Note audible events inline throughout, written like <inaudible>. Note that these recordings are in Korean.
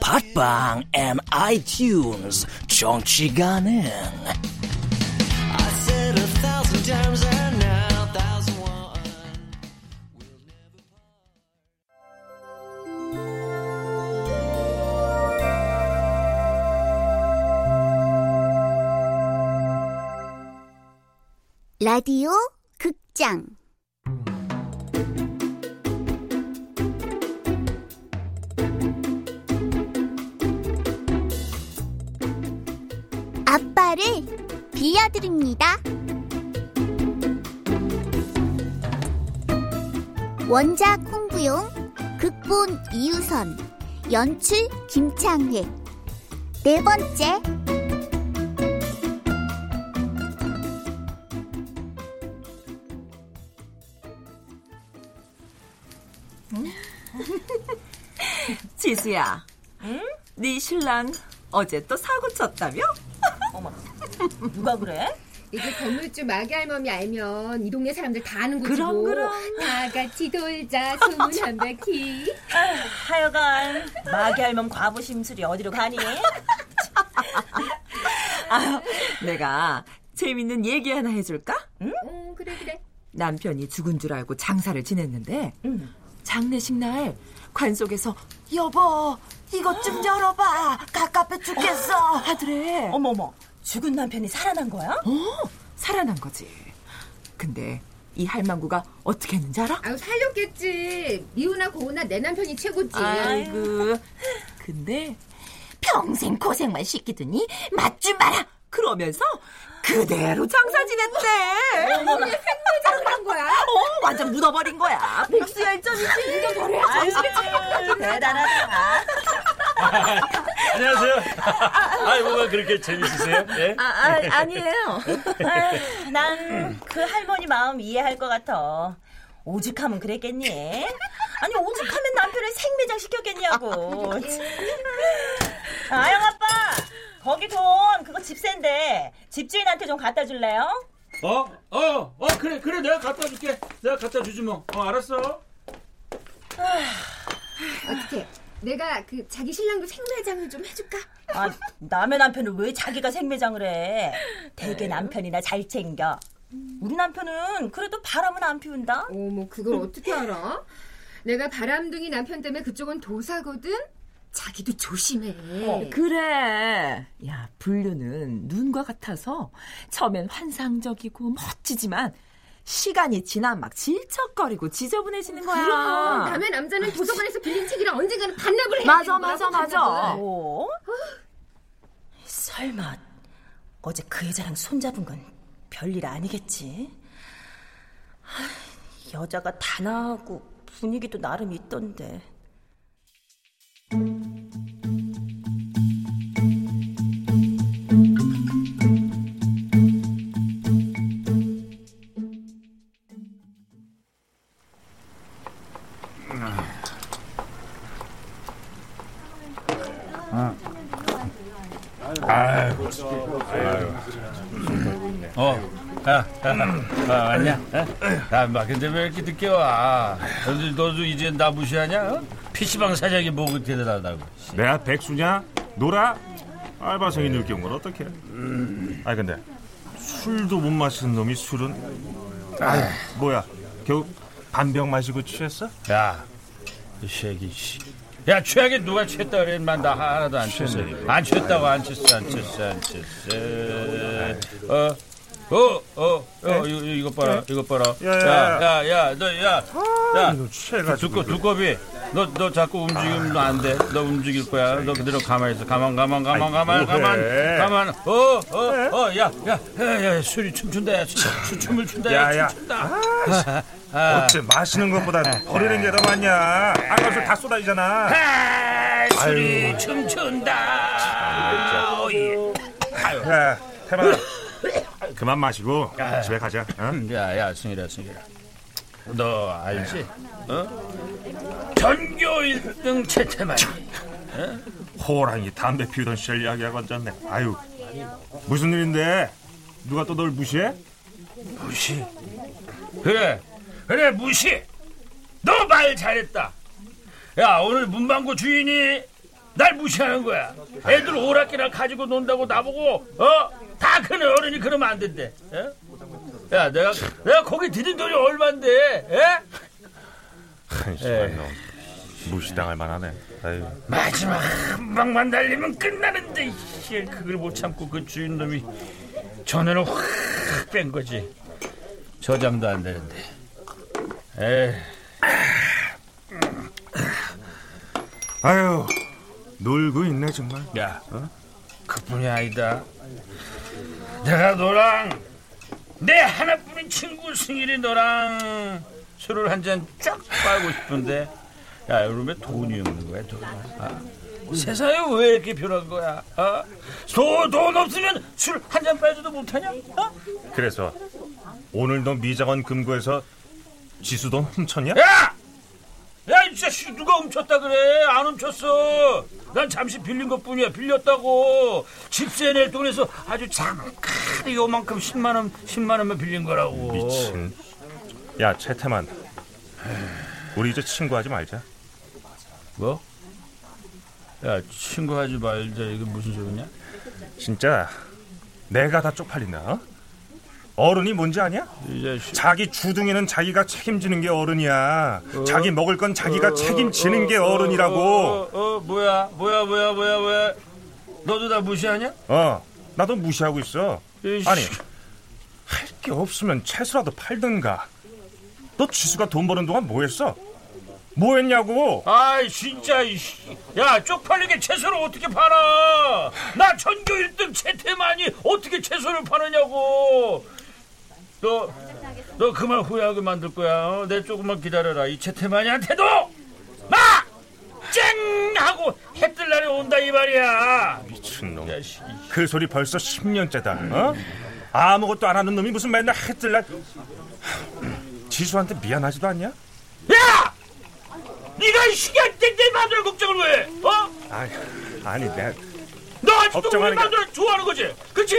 팟빵 앤 아이튠즈 정치 가능. 라디오 극장 아빠를 빌려드립니다. 원작 홍부용, 극본 이유선, 연출 김창회. 네 번째. <laughs> 지수야, 응? 네 신랑 어제 또 사고 쳤다며? 어머, <laughs> 누가 그래? 이제 건물주 마기 할멈이 알면 이 동네 사람들 다 아는 거지 그럼, 뭐. 그럼. 다 같이 돌자 소문 한 바퀴. 하여간 마기 할멈 과부 심술이 어디로 가니? <laughs> 아, 내가 재밌는 얘기 하나 해줄까? 응? 어, 그래 그래. 남편이 죽은 줄 알고 장사를 지냈는데 장례식 날 관속에서 여보 이것 좀 열어봐 갑갑해 죽겠어 하더래 어머머 죽은 남편이 살아난 거야? 어 살아난 거지 근데 이 할망구가 어떻게 했는지 알아? 아유 살렸겠지. 미우나 고우나 내 남편이 최고지. 아이고 근데 평생 고생만 시키더니 맞지 마라 그러면서 그대로 장사 지냈대 어머니 생매장을 한 거야? 어, 완전 묻어버린 거야. 복수 열정이지. 묻어버려야지. 대단하다. 안녕하세요. 아이 뭐가 그렇게 재밌으세요? 예? 아, 아, 아 니에요. 난 그 할머니 마음 이해할 것 같아. 오죽하면 그랬겠니? 아니, 오죽하면 남편을 생매장 시켰겠냐고. 아영 아빠, 거기 돈 그거 집세인데 집주인한테 좀 갖다 줄래요? 어? 어? 어 그래 그래 내가 갖다 줄게. 내가 갖다 주지 뭐. 어 알았어. 어떻게? 내가 그 자기 신랑도 생매장을 좀 해줄까? 아, 남의 남편을 왜 자기가 생매장을 해? 대개 남편이 나 잘 챙겨. 우리 남편은 그래도 바람은 안 피운다. 어머 그걸 어떻게 알아? 내가 바람둥이 남편 때문에 그쪽은 도사거든. 자기도 조심해. 어. 그래. 야, 불륜은 눈과 같아서 처음엔 환상적이고 멋지지만 시간이 지나면 막 질척거리고 지저분해지는 거야. 그럼 남의 남자는 도서관에서 빌린 책이랑 언젠가는 반납을 해야 맞아, 맞아, 맞아. 어? 설마 어제 그 여자랑 손잡은 건 별일 아니겠지? 하, 여자가 단아하고 분위기도 나름 있던데. 아, 왔냐? 어? 야, 막 근데 왜 이렇게 늦게 와? 너도, 너도 이제 나 무시하냐? 어? PC방 사장이 뭐 그렇게 대단하다고. 내가 백수냐? 놀아? 알바생이 늙게 온건 어떡해? 아 근데 술도 못 마시는 놈이 술은 아 뭐야 겨우 반병 마시고 취했어? 야, 이 새끼, 씨. 야 최악에 누가 취했다 그래 인마 나 하나도 안 취했어 안 취했다고 안 취했어 안 취했어 안 취했어 어 어, 어, 어, 이거, 이거 봐라, 이거 봐라. 야, 야, 야, 야, 너, 야, 야, 취해가지고. 두꺼, 두꺼비, 너, 너 자꾸 움직이면 안 돼. 너 움직일 거야. 너 그대로 가만히 있어. 가만, 가만, 가만, 가만, 가만. 가만. 어, 어, 어, 야, 야, 야, 야, 술이 춤춘다, 야, 춤, 춤을 춘다, 야, 야, 야. 춤춘다. <laughs> 어째 마시는 것보다 버리는 게 더 많냐? 아까 술 다 쏟아지잖아. 아, 술이 아유. 춤춘다. 어, 예. 야, 태만아. 그만 마시고 집에 가자. 어? 야, 야, 승일아, 승일아. 너 알지? 어? 전교 1등 채태만이. 호랑이 담배 피우던 시절 이야기하고 앉았네. 아유, 무슨 일인데? 누가 또 널 무시해? 무시. 그래, 그래, 무시. 너 말 잘했다. 야, 오늘 문방구 주인이 날 무시하는 거야. 애들 오락기나 가지고 논다고 나보고, 어? 다 큰 어른이 그러면 안 된대. 어? 야, 내가, 내가 거기 들인 돈이 얼만데, 에? 한심한 놈. 무시당할 만하네. 아유. 마지막 한 방만 달리면 끝나는데 이씨, 그걸 못 참고 그 주인 놈이 전화를 확뺀 거지 저장도 안 되는데 에이 아유, 놀고 있네 정말. 야 그뿐이 아니다 내가 너랑 내 하나뿐인 친구 승일이 너랑 술을 한 잔 쫙 빨고 싶은데 야 이러면 돈이 없는 거야 돈 아, 세상에 왜 이렇게 변한 거야 어? 돈, 돈 없으면 술 한 잔 빨지도 못하냐 어? 그래서 오늘 너 미장원 금고에서 지수돈 훔쳤냐? 야! 야, 이 자식 누가 훔쳤다 그래? 안 훔쳤어. 난 잠시 빌린 것 뿐이야. 빌렸다고. 집세 낼 돈에서 아주 잠깐 요만큼 10만 원, 10만 원만 빌린 거라고. 미친. 야, 채태만. 우리 이제 친구하지 말자. 뭐? 야, 친구하지 말자. 이게 무슨 소리냐? 진짜 내가 다 쪽팔린다. 어? 어른이 뭔지 아냐? 이. 자기 주둥이는 자기가 책임지는 게 어른이야. 어? 자기 먹을 건 자기가 어, 책임지는 어, 게 어, 어른이라고. 어, 어, 어, 뭐야? 뭐야, 뭐야, 뭐야, 뭐야? 너도 나 무시하냐? 어, 나도 무시하고 있어. 이씨. 아니, 할 게 없으면 채소라도 팔든가. 너 지수가 돈 버는 동안 뭐 했어? 뭐 했냐고? 아이 진짜 이씨. 야 쪽팔리게 채소를 어떻게 팔아 나 전교 1등 채태만이 어떻게 채소를 파느냐고 너 너 그만 후회하게 만들 거야 어? 내 조금만 기다려라 이 채태만이한테도 막쨍 하고 해뜰 날이 온다 이 말이야 미친놈. 그 소리 벌써 10년째다. 어? 아무것도 안 하는 놈이 무슨 맨날 해뜰 날 <clears throat> 지수한테 미안하지도 않냐? 야 네가 이 시기한테 내 마누라 걱정을 왜 해? 어? 아니, 아니 내너 아직도 우리 마누라 좋아하는 거지 그치?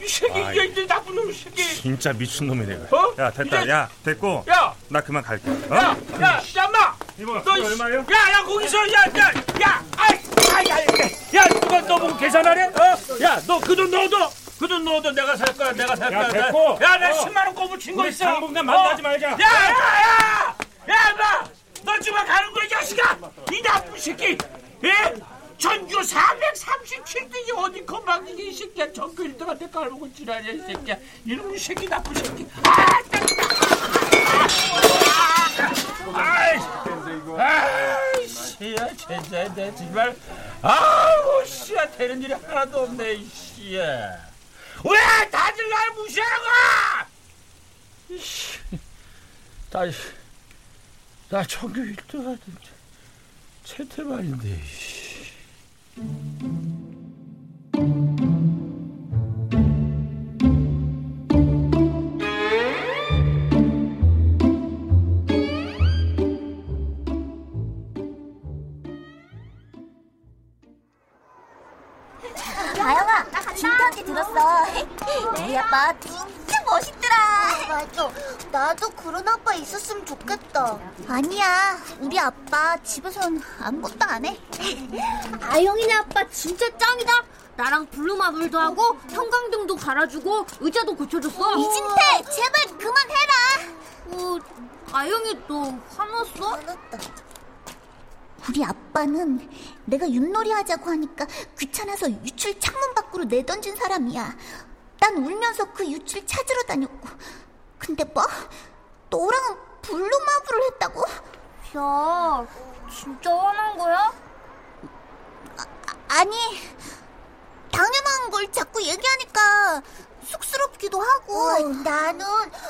이 새끼 아이. 이게 이제 나쁜 놈 새끼 진짜 미친 놈이네. 어? 야 됐다. 이제- 야 됐고. 야! 나 그만 갈게. 어? 야, 야, 얌마! 이모, 너 얼마예요? 야, 야, 거기서, 야, 야, 야, 아이, 아이, 아이, 야, 누가 너 보고 계산하래? 어? 야, 너 그 돈 넣어둬. 그 돈 넣어둬. 내가 살 거야, 내가 살 야, 거야. 됐고. 야, 나 어. 10만 원 꼬부 친거 우리 있어. 당분간 만나지 어? 말자. 야, 야, 야! 야, 마! 너 지금 가는 거야, 이 자식아! 이 나쁜 새끼! 예? 전교 437등이 어디 건방지게 이 새끼야. 전교 1등한테 깔보고 지랄이야 이 새끼야. 이놈의 새끼 나쁜 새끼. 아 아이 아이 씨야 진짜 내 정말. 아우 씨야 되는 일이 하나도 없네 이 씨야. 왜 다들 날 무시하고! 다시 나 전교 1등 하던 채태만인데 씨. 아빠 집에선 아무것도 안 해. <laughs> 아영이네 아빠 진짜 짱이다. 나랑 블루마블도 하고 형광등도 갈아주고 의자도 고쳐줬어. 이진태, 제발 그만해라. 어, 아영이 또 화났어? 화났다. 우리 아빠는 내가 윷놀이 하자고 하니까 귀찮아서 유출 창문 밖으로 내던진 사람이야. 난 울면서 그 유출 찾으러 다녔고. 근데 뭐? 너랑은 블루마블을 했다고? 야, 진짜 화난 거야? 아, 니 당연한 걸 자꾸 얘기하니까 쑥스럽기도 하고. 나는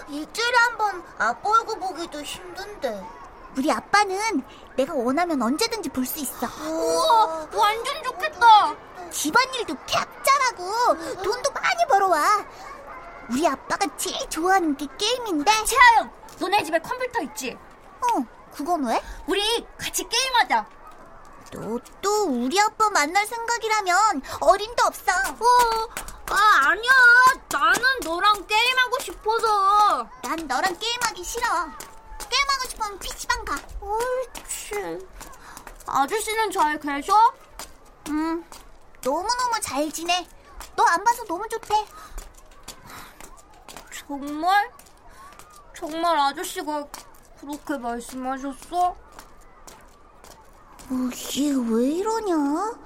일주일에 한 번 아빠 얼굴 보기도 힘든데. 우리 아빠는 내가 원하면 언제든지 볼 수 있어. 우와, 완전 좋겠다. 집안일도 팍 잘하고 돈도 많이 벌어와. 우리 아빠가 제일 좋아하는 게 게임인데. 채아영, 너네 집에 컴퓨터 있지? 어, 그건 왜? 우리 같이 게임하자. 너 또 우리 아빠 만날 생각이라면 어림도 없어. 어, 아, 아니야. 나는 너랑 게임하고 싶어서. 난 너랑 게임하기 싫어. 게임하고 싶으면 PC방 가. 옳지. 아저씨는 잘 계셔? 응. 너무너무 잘 지내. 너 안 봐서 너무 좋대. 정말? 정말 아저씨가 그렇게 말씀하셨어? 어, 얘왜 이러냐?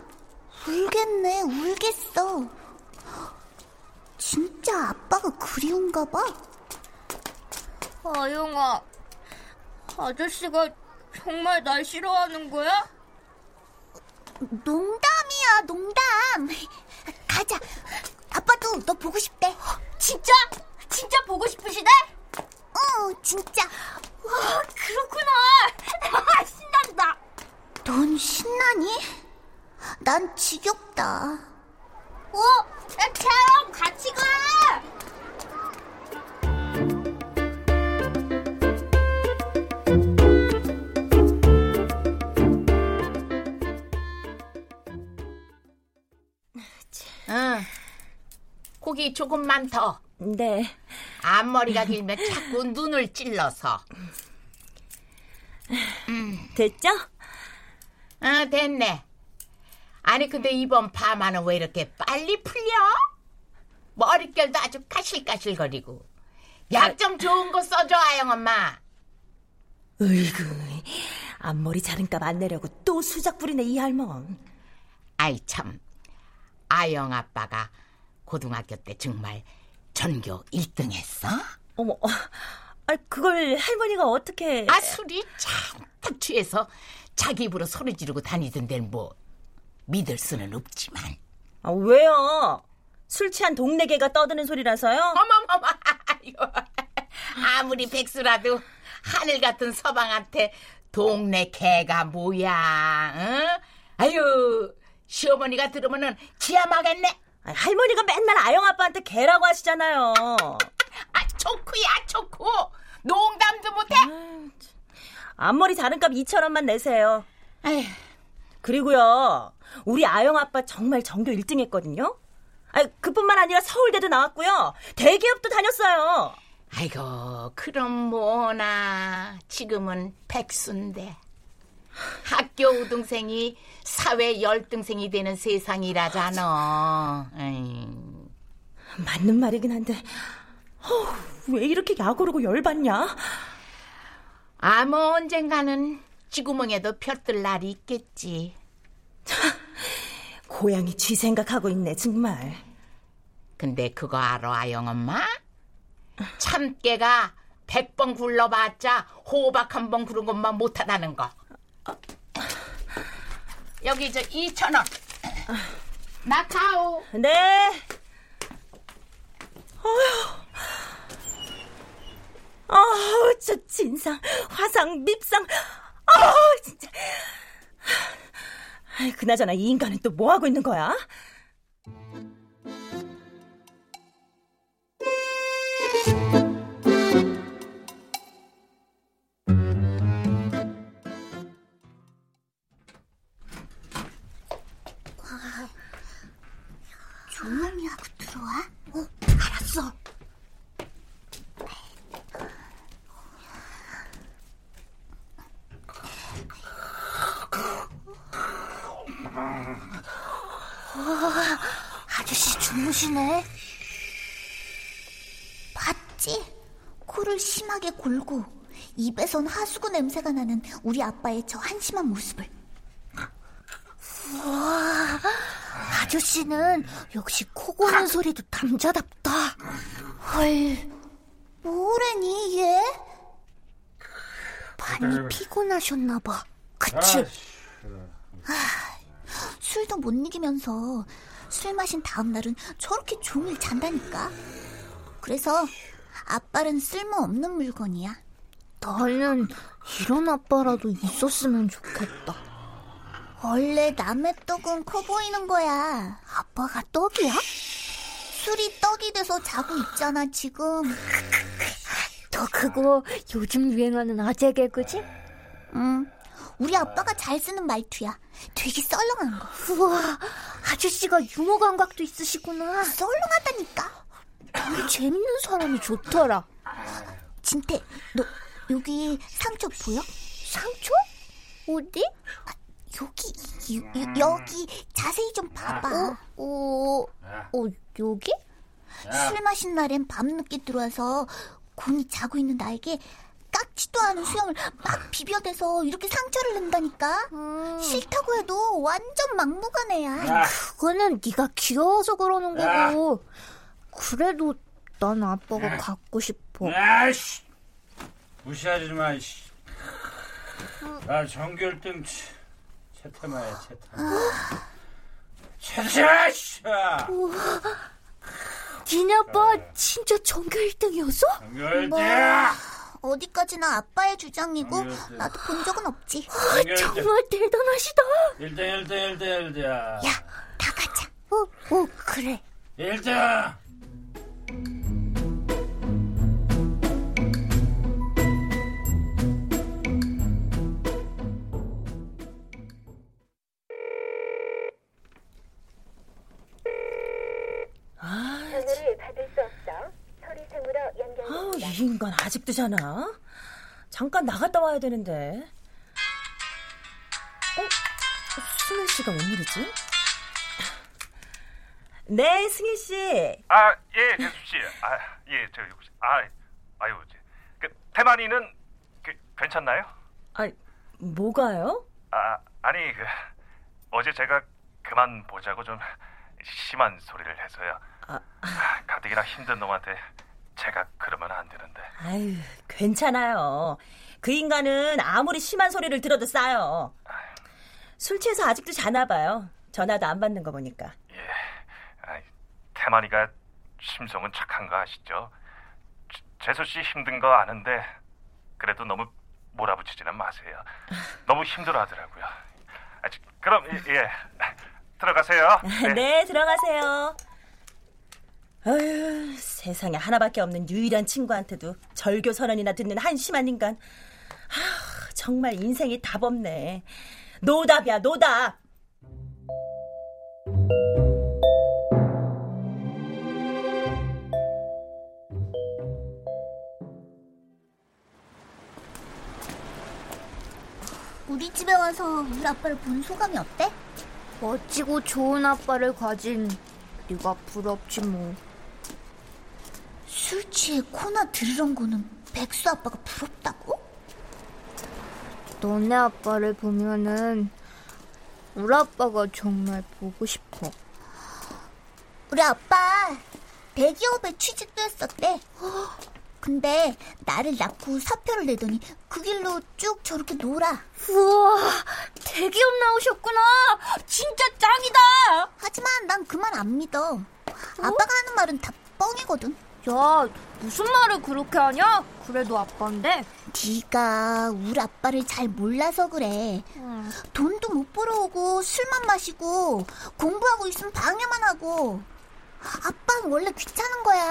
울겠네, 울겠어. 진짜 아빠가 그리운가 봐. 아영아, 아저씨가 정말 날 싫어하는 거야? 농담이야, 농담. 가자. 아빠도 너 보고 싶대. 진짜? 진짜 보고 싶으시대? 어, 진짜. 와, 그렇구나. 신난다. 넌 신나니? 난 지겹다. 어? 야, 채영 같이 가! 응. 고기 조금만 더. 네. 앞머리가 길면 자꾸 눈을 찔러서. 됐죠? 아, 됐네. 아니, 근데 이번 파마는 왜 이렇게 빨리 풀려? 머릿결도 아주 까실까실거리고. 약 좀 좋은 거 써줘, 아영 엄마. 으이구, 앞머리 자른값 안 내려고 또 수작 부리네, 이 할멈. 아이, 참. 아영 아빠가 고등학교 때 정말 전교 1등 했어? 어머, 아, 그걸 할머니가 어떻게. 아, 술이 잔뜩 취해서 자기 입으로 소리 지르고 다니던데 뭐 믿을 수는 없지만. 아, 왜요? 술 취한 동네 개가 떠드는 소리라서요? 어머머머. 아무리 백수라도 하늘 같은 서방한테 동네 개가 뭐야, 응? 아유, 시어머니가 들으면은 기야하겠네 아, 할머니가 맨날 아영 아빠한테 개라고 하시잖아요. 아, 좋구야, 좋고. 농담도 못해. 앞머리 자른값 2천 원만 내세요. 에휴. 그리고요, 우리 아영 아빠 정말 전교 1등 했거든요. 아, 그뿐만 아니라 서울대도 나왔고요. 대기업도 다녔어요. 아이고, 그럼 뭐나. 지금은 백수인데. 학교 우등생이 사회 열등생이 되는 세상이라잖아. 맞는 말이긴 한데, 어, 왜 이렇게 약오르고 열받냐? 아무 언젠가는 쥐구멍에도 펴뜰 날이 있겠지. 고양이 쥐 생각하고 있네, 정말. 근데 그거 알아, 아영 엄마? 참깨가 백번 굴러봤자 호박 한 번 구른 것만 못하다는 거. 여기 저 2천 원. 마카오. 네. 어휴. 아우, 저 진상, 화상, 밉상. 아우, 진짜. 아이, 그나저나 이 인간은 또 뭐 하고 있는 거야? 보시네. 봤지? 코를 심하게 골고 입에선 하수구 냄새가 나는 우리 아빠의 저 한심한 모습을. 와, 아저씨는 역시 코 고는 소리도 남자답다. 헐, 뭐래니 얘? 아, 많이 피곤하셨나봐. 그치? 아, 술도 못 이기면서 술 마신 다음 날은 저렇게 종일 잔다니까. 그래서 아빠는 쓸모없는 물건이야. 나는 이런 아빠라도 있었으면 좋겠다. 원래 남의 떡은 커 보이는 거야. 아빠가 떡이야? 술이 떡이 돼서 자고 있잖아, 지금. 너 그거 요즘 유행하는 아재 개그지? 응. 우리 아빠가 잘 쓰는 말투야. 되게 썰렁한 거. 우와, 아저씨가 유머 감각도 있으시구나. 썰렁하다니까. 되게 재밌는 사람이 좋더라. 진태, 너 여기 상처 보여? 상처? 어디? 아, 여기, 유, 유, 여기 자세히 좀 봐봐. 어, 어, 어 여기? 술 마신 날엔 밤늦게 들어와서 곤이 자고 있는 나에게 깎지도 않은 수염을 막 비벼대서 이렇게 상처를 낸다니까. 음. 싫다고 해도 완전 막무가내야. 야. 그거는 네가 귀여워서 그러는 거고. 그래도 난 아빠가 야. 갖고 싶어. 아씨, 무시하지 마. 씨. 나 전결등 채태마야 채태. 채태마 씨. 니네 아빠 진짜 전교 1등이었어? 전교 1등이야. 뭐, 어디까지나 아빠의 주장이고 나도 본 적은 없지. 아, 정말 대단하시다. 1등 1등 1등 1등. 야, 다 가자. 어, 어 그래. 1 등. 이 인간 아직도 자나? 잠깐 나갔다 와야 되는데. 어? 승일 씨가 웬일이지? 네, 승일 씨. 아, 예, 대수 씨. 아, 예, 저 혹시 아, 아유, 그 태만이는 그, 괜찮나요? 아, 뭐가요? 아, 아니 그 어제 제가 그만 보자고 좀 심한 소리를 해서요. 아, 아. 가뜩이나 힘든 놈한테 제가 그러면 안 되는데. 아유, 괜찮아요. 그 인간은 아무리 심한 소리를 들어도 싸요. 술 취해서 아직도 자나 봐요. 전화도 안 받는 거 보니까. 예. 아이, 태만이가 심성은 착한 거 아시죠? 재수 씨 힘든 거 아는데 그래도 너무 몰아붙이지는 마세요. <laughs> 너무 힘들어 하더라고요. 아, 그럼 예, 예. 들어가세요. 네. <laughs> 네, 들어가세요. 아휴, 세상에 하나밖에 없는 유일한 친구한테도 절교 선언이나 듣는 한심한 인간. 아, 정말 인생이 답 없네. 노답이야, 노답. 우리 집에 와서 우리 아빠를 본 소감이 어때? 멋지고 좋은 아빠를 가진 네가 부럽지 뭐. 술 취해 코나 들으런 거는 백수 아빠가 부럽다고? 너네 아빠를 보면은 우리 아빠가 정말 보고 싶어. 우리 아빠 대기업에 취직도 했었대. 근데 나를 낳고 사표를 내더니 그 길로 쭉 저렇게 놀아. 우와, 대기업 나오셨구나. 진짜 짱이다. 하지만 난그말안 믿어. 아빠가 하는 말은 다 뻥이거든. 야, 무슨 말을 그렇게 하냐? 그래도 아빠인데. 네가 우리 아빠를 잘 몰라서 그래. 음. 돈도 못 벌어오고 술만 마시고 공부하고 있으면 방해만 하고. 아빠는 원래 귀찮은 거야.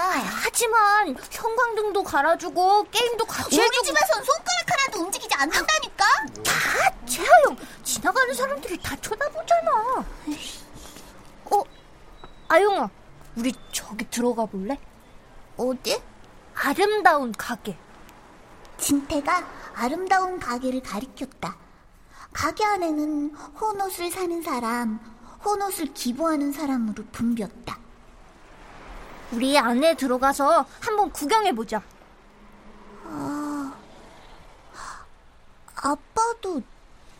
하지만 형광등도 갈아주고 게임도 같이 우리. 집에선 손가락 하나도 움직이지 않는다니까. 다 최하영 지나가는 사람들이 다 쳐다보잖아. 어, 아영아, 우리 저기 들어가 볼래? 어디? 아름다운 가게. 진태가 아름다운 가게를 가리켰다. 가게 안에는 혼옷을 사는 사람, 혼옷을 기부하는 사람으로 붐볐다. 우리 안에 들어가서 한번 구경해보자. 아, 아빠도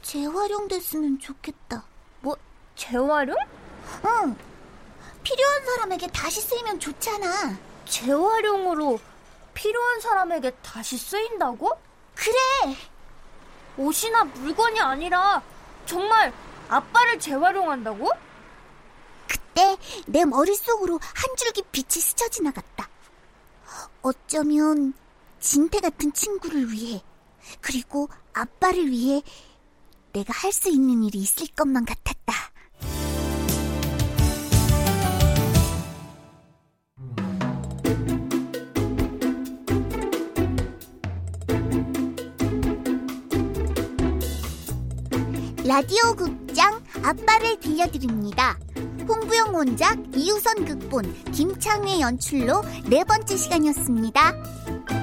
재활용됐으면 좋겠다. 뭐, 재활용? 응, 필요한 사람에게 다시 쓰이면 좋잖아. 재활용으로 필요한 사람에게 다시 쓰인다고? 그래. 옷이나 물건이 아니라 정말 아빠를 재활용한다고? 그때 내 머릿속으로 한 줄기 빛이 스쳐 지나갔다. 어쩌면 진태 같은 친구를 위해 그리고 아빠를 위해 내가 할 수 있는 일이 있을 것만 같았다. 라디오 극장 아빠를 들려드립니다. 홍부영 원작, 이우선 극본, 김창의 연출로 네 번째 시간이었습니다.